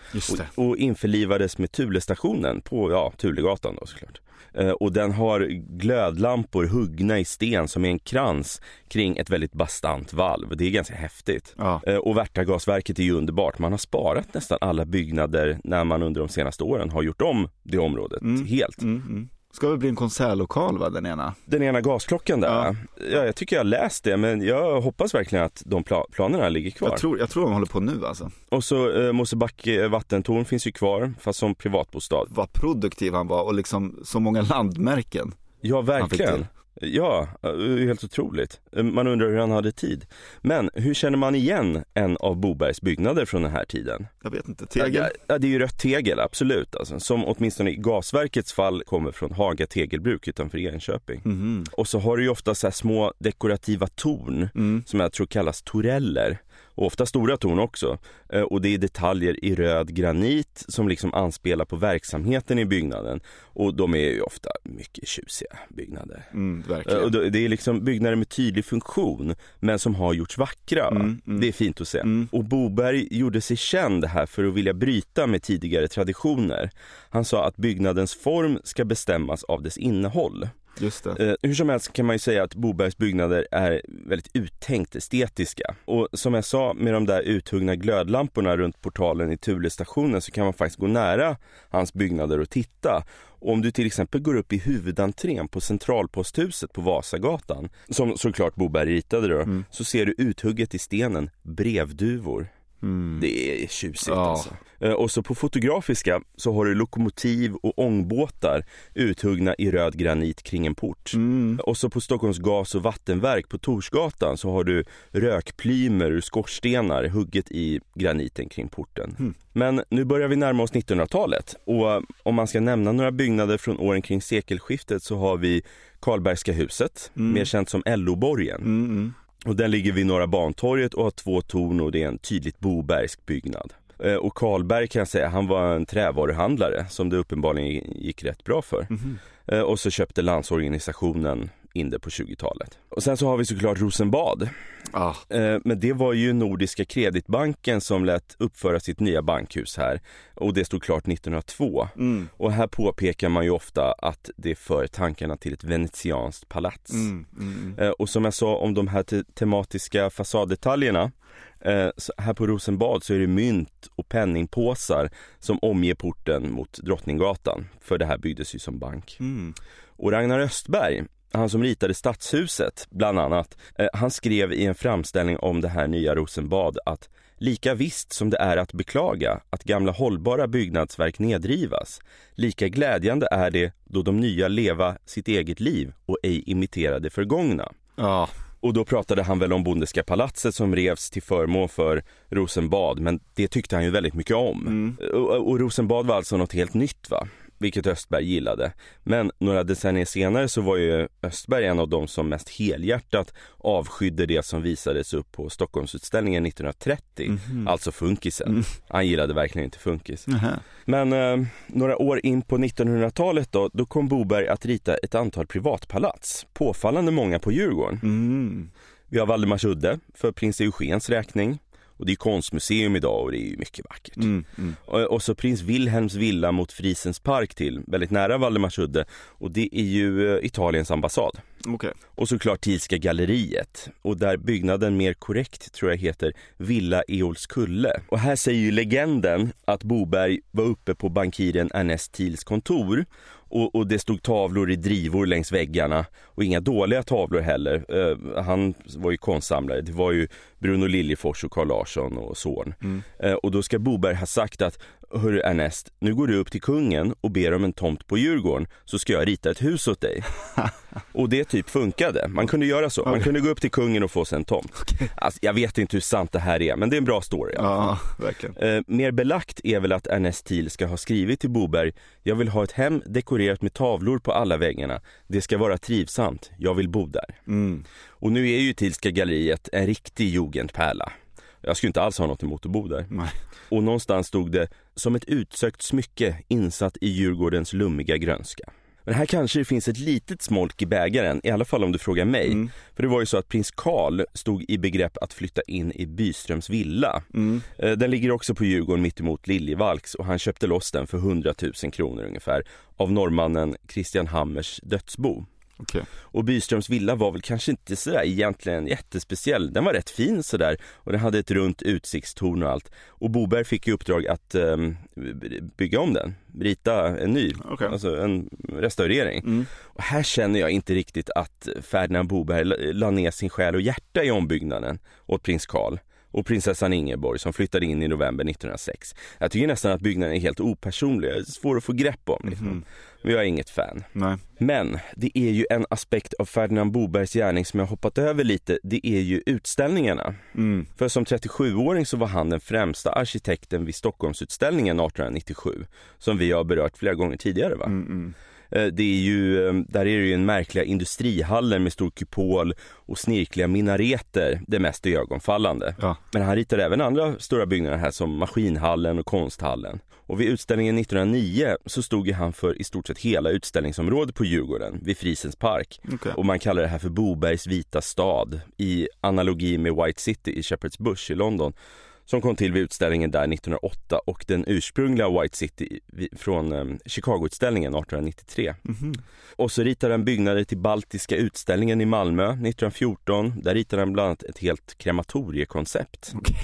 och, och införlivades med Tulestationen på, ja, Tulegatan då såklart. Eh, och den har glödlampor huggna i sten som är en krans kring ett väldigt bastant valv. Det är ganska häftigt. Ja. Eh, Och Värtagasverket är ju underbart. Man har sparat nästan alla byggnader när man under de senaste åren har gjort om det området Mm. helt. Mm, mm. Ska väl bli en konsertlokal va, den ena? Den ena gasklockan där. Ja. Ja. jag tycker jag läst det men jag hoppas verkligen att de pla- planerna ligger kvar. Jag tror, jag tror de håller på nu alltså. Och så eh, Mosebacke vattentorn finns ju kvar fast som privatbostad. Vad produktiv han var och liksom så många landmärken. Ja, verkligen. Ja, eh, helt otroligt. Eh, Man undrar hur han hade tid. Men hur känner man igen en av Bobergs byggnader från den här tiden? Jag vet inte, tegel? Ja, det är ju rött tegel, absolut. Alltså, som åtminstone i gasverkets fall kommer från Haga tegelbruk utanför Enköping. Mhm. Och så har du ju ofta så här små dekorativa torn Mm. som jag tror kallas toreller. Och ofta stora torn också. Eh, Och det är detaljer i röd granit som liksom anspelar på verksamheten i byggnaden. Och de är ju ofta mycket tjusiga byggnader. Mm, Eh. Och det är liksom byggnader med tydlig funktion men som har gjorts vackra. va? Mm, mm. Det är fint att se. Mm. Och Boberg gjorde sig känd här för att vilja bryta med tidigare traditioner. Han sa att byggnadens form ska bestämmas av dess innehåll. Just det. Eh, hur som helst kan man ju säga att Bobergs byggnader är väldigt uttänkt estetiska. Och som jag sa med de där uthuggna glödlamporna runt portalen i Thulestationen så kan man faktiskt gå nära hans byggnader och titta. Och om du till exempel går upp i huvudentrén på Centralposthuset på Vasagatan, som såklart Boberg ritade då, Mm. så ser du uthugget i stenen brevduvor. Mm. Det är tjusigt Ja. alltså. Eh, Och så på Fotografiska så har du lokomotiv och ångbåtar uthuggna i röd granit kring en port. Mm. Och så på Stockholms gas och vattenverk på Torsgatan så har du rökplymer ur skorstenar hugget i graniten kring porten. Mm. Men nu börjar vi närma oss 1900-talet och eh, om man ska nämna några byggnader från åren kring sekelskiftet så har vi Karlbergska huset, Mm. mer känt som LO-borgen. Mm, mm. Och den ligger vid Norra Bantorget och har två torn och det är en tydligt bobergsk byggnad. Eh, Och Karlberg kan jag säga, han var en trävaruhandlare som det uppenbarligen gick rätt bra för. Mhm. Eh, Och så köpte Landsorganisationen in det på 20-talet. Och sen så har vi såklart Rosenbad. Ah, Eh, Men det var ju Nordiska kreditbanken som lät uppföra sitt nya bankhus här. Och det stod klart 1902. mm. Och här påpekar man ju ofta att det för tankarna till ett venetianskt palats. Mm, mm, Eh, Och som jag sa om de här te- tematiska fasaddetaljerna eh, så här på Rosenbad så är det mynt och penningpåsar som omger porten mot Drottninggatan. För det här byggdes ju som bank. mm. Och Ragnar Östberg, han som ritade Stadshuset bland annat, eh, han skrev i en framställning om det här nya Rosenbad att Lika visst som det är att beklaga att gamla hållbara byggnadsverk nedrivas, lika glädjande är det då de nya leva sitt eget liv och ej imitera det förgångna. Ja, Och då pratade han väl om Bondeska palatset som revs till förmån för Rosenbad, men det tyckte han ju väldigt mycket om. Mm. Och, och Rosenbad var alltså något helt nytt va? Vilket Östberg gillade. Men några decennier senare så var ju Östberg en av de som mest helhjärtat avskydde det som visades upp på Stockholmsutställningen 1930. Mhm. Alltså funkisen. Mm. Han gillade verkligen inte funkis. Nähä. Men eh, några år in på 1900-talet då, då kom Boberg att rita ett antal privatpalats. Påfallande många på Djurgården. Mm. Vi har Valdemarsudde för prins Eugens räkning. Och det är konstmuseum idag och det är ju mycket vackert. Mm. Mm. Och, och så prins Wilhelms villa mot Frisens park till, väldigt nära Valdemarsudde. Och det är ju eh, Italiens ambassad. Okej. Och såklart Thielska galleriet. Och där byggnaden mer korrekt tror jag heter Villa Eolskulle. Och här säger ju legenden att Boberg var uppe på bankiren Ernest Thiels kontor. Och, och det stod tavlor i drivor längs väggarna. Och inga dåliga tavlor heller. Eh, han var ju konstsamlare. Det var ju Bruno Liljefors och Carl Larsson och son. Mm. Eh, och då ska Boberg ha sagt att Hörru Ernest, nu går du upp till kungen och ber om en tomt på Djurgården så ska jag rita ett hus åt dig. och det typ funkade. Man kunde göra så. Man kunde gå upp till kungen och få sig en tomt. Alltså, jag vet inte hur sant det här är, men det är en bra story. Ja, verkligen. Eh, mer belagt är väl att Ernest Thiel ska ha skrivit till Boberg Jag vill ha ett hem dekorerat med tavlor på alla väggarna. Det ska vara trivsamt. Jag vill bo där. Mm. Och nu är ju Thielska galleriet en riktig jugendpärla. Jag skulle inte alls ha något emot att bo där. Nej. Och någonstans stod det som ett utsökt smycke insatt i Djurgårdens lummiga grönska. Men här kanske det finns ett litet smolk i bägaren, i alla fall om du frågar mig. Mm. För det var ju så att prins Karl stod i begrepp att flytta in i Byströms villa. Mm. Eh, Den ligger också på Djurgården mittemot Liljevalchs och han köpte loss den för 100 000 kronor ungefär av norrmannen Christian Hammers dödsbo. Okej. Och Byströms villa var väl kanske inte sådär egentligen jättespeciell. Den var rätt fin sådär och den hade ett runt utsiktstorn och allt. Och Boberg fick i uppdrag att um, bygga om den, rita en ny, Okej. alltså en restaurering. Mm. Och här känner jag inte riktigt att Ferdinand Boberg la ner sin själ och hjärta i ombyggnaden åt prins Carl och prinsessan Ingeborg som flyttade in i november 1906. Jag tycker nästan att byggnaden är helt opersonlig, svår att få grepp om. Liksom. Mhm. Men jag är inget fan. Nej. Men det är ju en aspekt av Ferdinand Bobergs gärning som jag hoppat över lite. Det är ju utställningarna. Mm. För som 37-åring så var han den främsta arkitekten vid Stockholmsutställningen 1897. Som vi har berört flera gånger tidigare va? Mm, mm. Det är ju, eh, där är det ju en märkliga industrihallen med stor kupol och snirkliga minareter, det mest ögonfallande. Ja. Men han ritade även andra stora byggnader här som Maskinhallen och Konsthallen. Och vid utställningen 1909 så stod ju han för i stort sett hela utställningsområdet på Djurgården, vid Frisens park. Okej. Och man kallar det här för Bobergs vita stad i analogi med White City i Shepherd's Bush i London. Som kom till vid utställningen där 1908 och den ursprungliga White City från um, Chicago-utställningen 1893. Mhm. Och så ritade han byggnader till Baltiska utställningen i Malmö 1914. Där ritade han bland annat ett helt krematoriekoncept. Okej.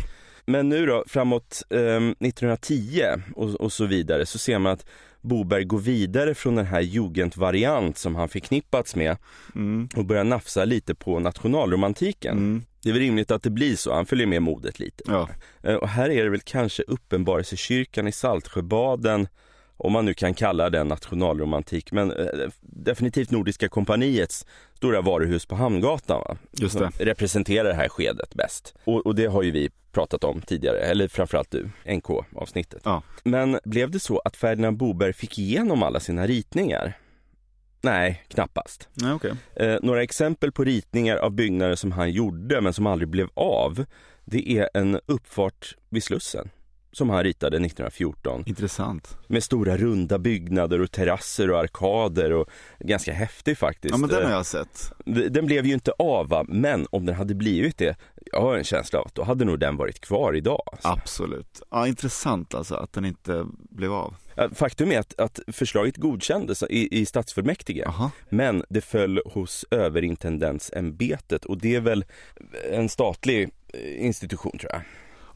Men nu då, framåt ehm, 1910 och, och så vidare så ser man att Boberg går vidare från den här jugendvariant som han förknippats med Mm. och börjar nafsa lite på nationalromantiken. Mm. Det är väl rimligt att det blir så, han följer med modet lite. Ja. Eh, Och här är det väl kanske Uppenbarelsekyrkan i Saltsjöbaden, om man nu kan kalla den nationalromantik, men eh, definitivt Nordiska kompaniets stora varuhus på Hamngatan va? Just det. Som representerar det här skedet bäst. Och, och det har ju vi pratat om tidigare, eller framförallt du, NK-avsnittet. Ja. Men blev det så att Ferdinand Boberg fick igenom alla sina ritningar? Nej, knappast. Nej, okej. Eh, några exempel på ritningar av byggnader som han gjorde men som aldrig blev av, det är en uppfart vid Slussen som han ritade 1914 Intressant. med stora runda byggnader och terrasser och arkader och ganska häftig faktiskt. Ja men den har Eh, jag sett. den blev ju inte av va? men om den hade blivit det, jag har en känsla av att då hade nog den varit kvar idag. alltså. Absolut. Ja intressant alltså att den inte blev av. Faktum är att, att förslaget godkändes i, i stadsfullmäktige. Jaha. Men det föll hos överintendentsämbetet och det är väl en statlig eh, institution tror jag.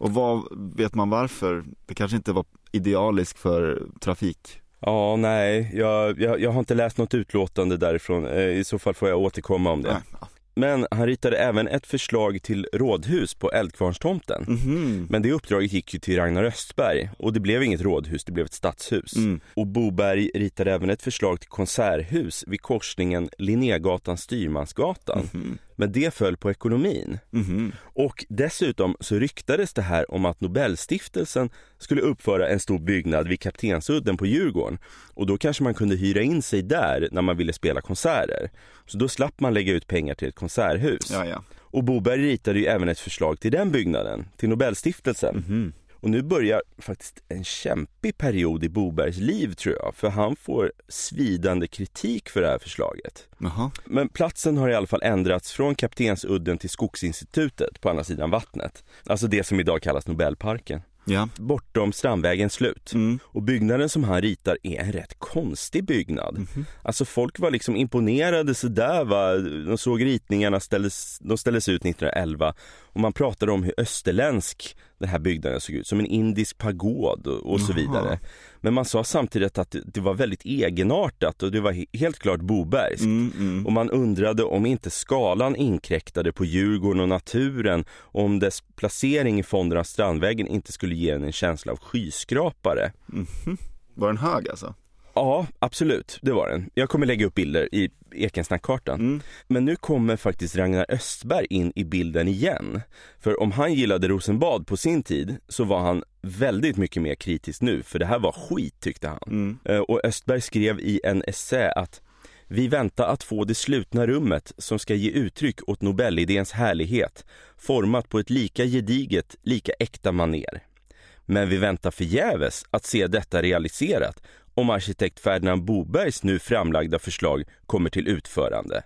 Och vad, vet man varför? Det kanske inte var idealiskt för trafik. Ja, nej, jag, jag, jag har inte läst något utlåtande därifrån. Eh, I så fall får jag återkomma om det. Nej. Men han ritade även ett förslag till rådhus på Eldkvarnstomten. Mhm. Men det uppdraget gick ju till Ragnar Östberg och det blev inget rådhus, det blev ett stadshus. Mm. Och Boberg ritade även ett förslag till konserthus vid korsningen Linnégatan-Styrmansgatan. Mhm. Men det föll på ekonomin. Mhm. Och dessutom så ryktades det här om att Nobelstiftelsen skulle uppföra en stor byggnad vid Kaptensudden på Djurgården. Och då kanske man kunde hyra in sig där när man ville spela konserter. Så då slapp man lägga ut pengar till ett konserthus. Ja ja. Och Boberg ritade ju även ett förslag till den byggnaden, till Nobelstiftelsen. Mhm. Och nu börjar faktiskt en kämpig period i Bobergs liv tror jag, för han får svidande kritik för det här förslaget. Jaha. Men platsen har i alla fall ändrats från Kaptensudden till Skogsinstitutet på andra sidan vattnet. Alltså det som idag kallas Nobelparken. Ja. Bortom Strandvägens slut. Mm. Och byggnaden som han ritar är en rätt konstig byggnad. Mhm. Alltså folk var liksom imponerade sådär va. De såg ritningarna, ställdes, de ställdes ut 1911 och man pratade om hur österländsk den här byggnaden såg ut, som en indisk pagod och, så vidare. Men man sa samtidigt att det, var väldigt egenartat och det var he- helt klart Bobergskt. Mm, mm. Och man undrade om inte skalan inkräktade på Djurgården och naturen och om dess placering i fonden av Strandvägen inte skulle ge en en känsla av skyskrapare. Mhm. Var den hög alltså? Ja, absolut, det var den. Jag kommer lägga upp bilder i Ekensnackkartan. Mm. Men nu kommer faktiskt Ragnar Östberg in i bilden igen. För om han gillade Rosenbad på sin tid så var han väldigt mycket mer kritisk nu, för det här var skit tyckte han. Mm. Eh, Och Östberg skrev i en essä att vi väntar att få det slutna rummet som ska ge uttryck åt Nobelidéns härlighet, format på ett lika gediget, lika äkta maner. Men vi väntar förgäves att se detta realiserat om arkitekt Ferdinand Bobergs nu framlagda förslag kommer till utförande.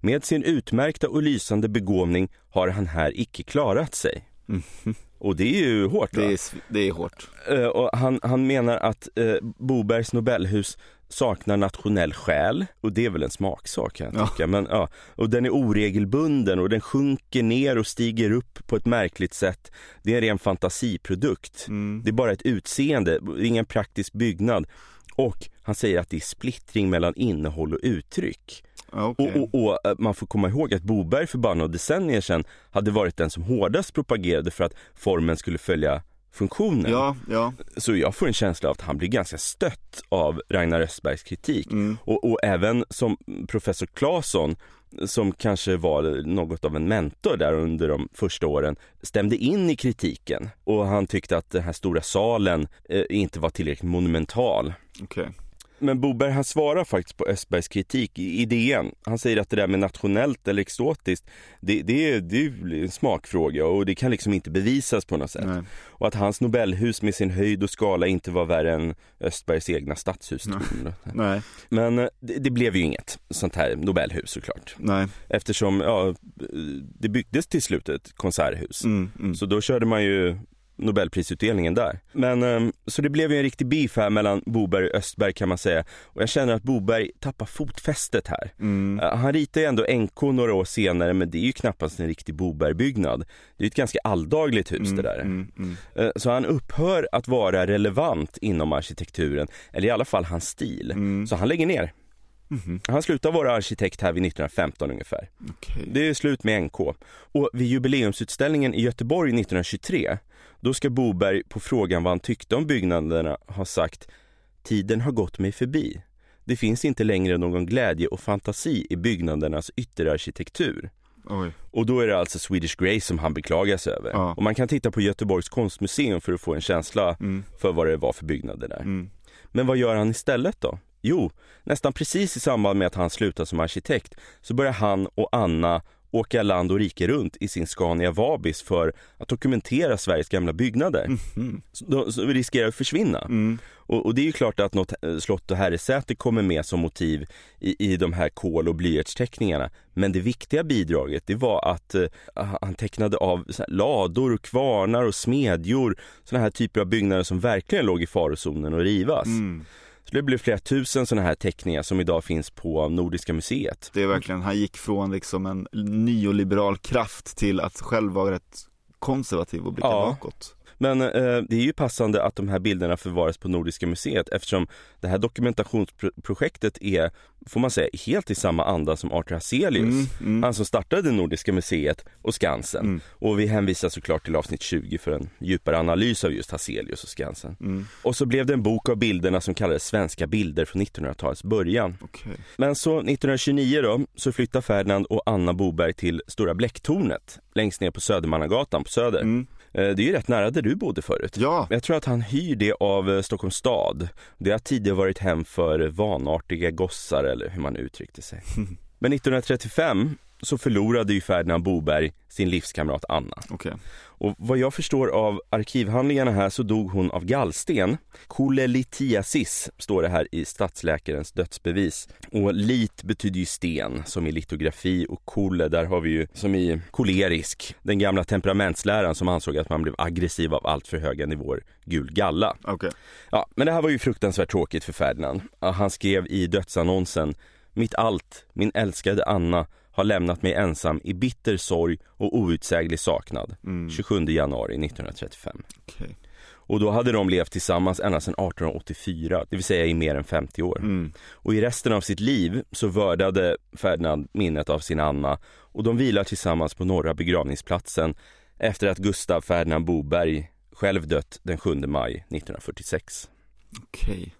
Med sin utmärkta och lysande begåvning har han här icke klarat sig. Och det är ju hårt va? Det är, det är hårt. Eh, och han, han menar att eh, Bobergs Nobelhus saknar nationell själ och det är väl en smaksak kan jag Ja. tycka. Men, ja, och den är oregelbunden och den sjunker ner och stiger upp på ett märkligt sätt. Det är en ren fantasiprodukt. Mm. Det är bara ett utseende, ingen praktisk byggnad. Och han säger att det är splittring mellan innehåll och uttryck. Okej. Och, och, och eh, man får komma ihåg att Boberg för bara några decennier sedan hade varit den som hårdast propagerade för att formen skulle följa funktionen. Ja, ja. Så jag får en känsla av att han blir ganska stött av Ragnar Östbergs kritik. Mm. Och, och även som professor Claesson, som kanske var något av en mentor där under de första åren, stämde in i kritiken. Och han tyckte att den här stora salen eh, inte var tillräckligt monumental. Okej. Men Boberg han svarar faktiskt på Östbergs kritik i, i DN. Han säger att det där med nationellt eller exotiskt, det, det, är, det är en smakfråga och det kan liksom inte bevisas på något sätt. Nej. Och att hans Nobelhus med sin höjd och skala inte var värre än Östbergs egna stadshus. Nej. Men eh, det, det blev ju inget sånt här Nobelhus såklart. Nej. Eftersom ja, det byggdes till slut ett konserthus. Mm, mm. Så då körde man ju Nobelprisutdelningen där. Men eh, så det blev ju en riktig beef här mellan Boberg och Östberg kan man säga. Och jag känner att Boberg tappar fotfästet här. Mm. Eh, Han ritar ju ändå NK några år senare men det är ju knappast en riktig Bobergbyggnad. Det är ett ganska alldagligt hus det där. Mm, mm. Eh, Så han upphör att vara relevant inom arkitekturen, eller i alla fall hans stil. Mm. Så han lägger ner. Mhm. Han slutar vara arkitekt här vid 1915 ungefär. Okej. Det är slut med NK. Och vid jubileumsutställningen i Göteborg 1923, då ska Boberg på frågan vad han tyckte om byggnaderna ha sagt Tiden har gått mig förbi. Det finns inte längre någon glädje och fantasi i byggnadernas ytterarkitektur. Oj. Och då är det alltså Swedish Grace som han beklagar sig över. Ja. Och man kan titta på Göteborgs konstmuseum för att få en känsla Mm. för vad det var för byggnader där. Mm. Men vad gör han istället då? Jo, nästan precis i samband med att han slutar som arkitekt så börjar han och Anna åka land och rike runt i sin Scania Vabis för att dokumentera Sveriges gamla byggnader. Mhm. Så de så riskerar att försvinna. Mm. Och, och det är ju klart att något eh, slott och herresäte kommer med som motiv i, i de här kol och blyertsteckningarna. Men det viktiga bidraget det var att eh, han tecknade av lador, kvarnar och smedjor. Sådana här typer av byggnader som verkligen låg i farozonen att rivas. Mm. Så det blev flera tusen sådana här teckningar som idag finns på Nordiska museet. Det är verkligen, han gick från liksom en neoliberal kraft till att själv vara rätt konservativ och blicka Ja. bakåt. Men eh, det är ju passande att de här bilderna förvaras på Nordiska museet eftersom det här dokumentationsprojektet är, får man säga, helt i samma anda som Arthur Hazelius. Mm, mm. Han som startade Nordiska museet och Skansen. Mm. Och vi hänvisar såklart till avsnitt 20 för en djupare analys av just Hazelius och Skansen. Mm. Och så blev det en bok av bilderna som kallades Svenska bilder från 1900-talets början. Okej. Men så 1929 då, så flyttar Ferdinand och Anna Boberg till Stora Bläcktornet längst ner på Södermannagatan på Söder. Mm. Eh, Det är ju rätt nära där du bodde förut. Ja, Jag tror att han hyr det av eh, Stockholms stad. Det har tidigare varit hem för vanartiga gossar eller hur man uttryckte sig. Men 1935 så förlorade ju Ferdinand Boberg sin livskamrat Anna. okej. Och vad jag förstår av arkivhandlingarna här så dog hon av gallsten. Kolelitiasis står det här i stadsläkarens dödsbevis. Och lit betyder ju sten som i litografi och kole där har vi ju som i kolerisk. Den gamla temperamentsläran som ansåg att man blev aggressiv av allt för höga nivåer gul galla. Okej. Ja, men det här var ju fruktansvärt tråkigt för Ferdinand. Han skrev i dödsannonsen Mitt allt, min älskade Anna har lämnat mig ensam i bitter sorg och outsäglig saknad. Mm. 27 januari 1935. Okej. Och då hade de levt tillsammans ända sedan 1884, det vill säga i mer än 50 år. Mm. Och i resten av sitt liv så vördade Ferdinand minnet av sin Anna och de vilar tillsammans på norra begravningsplatsen efter att Gustav Ferdinand Boberg själv dött den 7 maj 1946. Okej.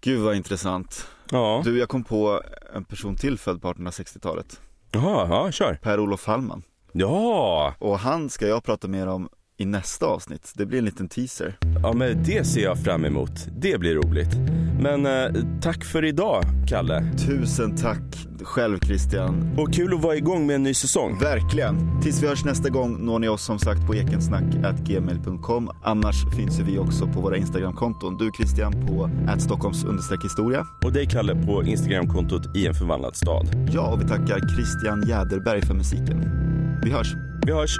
Gud vad intressant. Ja, Du, jag kom på en person till född på 1860-talet. Jaha, ja, kör. Per-Olof Hallman. Ja, Och han ska jag prata mer om i nästa avsnitt. Det blir en liten teaser. ja men det ser jag fram emot. Det blir roligt. Men eh, tack för idag, Kalle. Tusen tack själv Christian. Och kul att vara igång med en ny säsong. Verkligen. Tills vi hörs nästa gång når ni oss som sagt på ekensnack.gmail.com. Annars finns vi också på våra Instagramkonton. Du Christian på stockholms historia. Och dig, Kalle, på Instagramkontot i en förvandlad stad. Ja, och vi tackar Christian Jäderberg för musiken. Vi hörs. Vi hörs.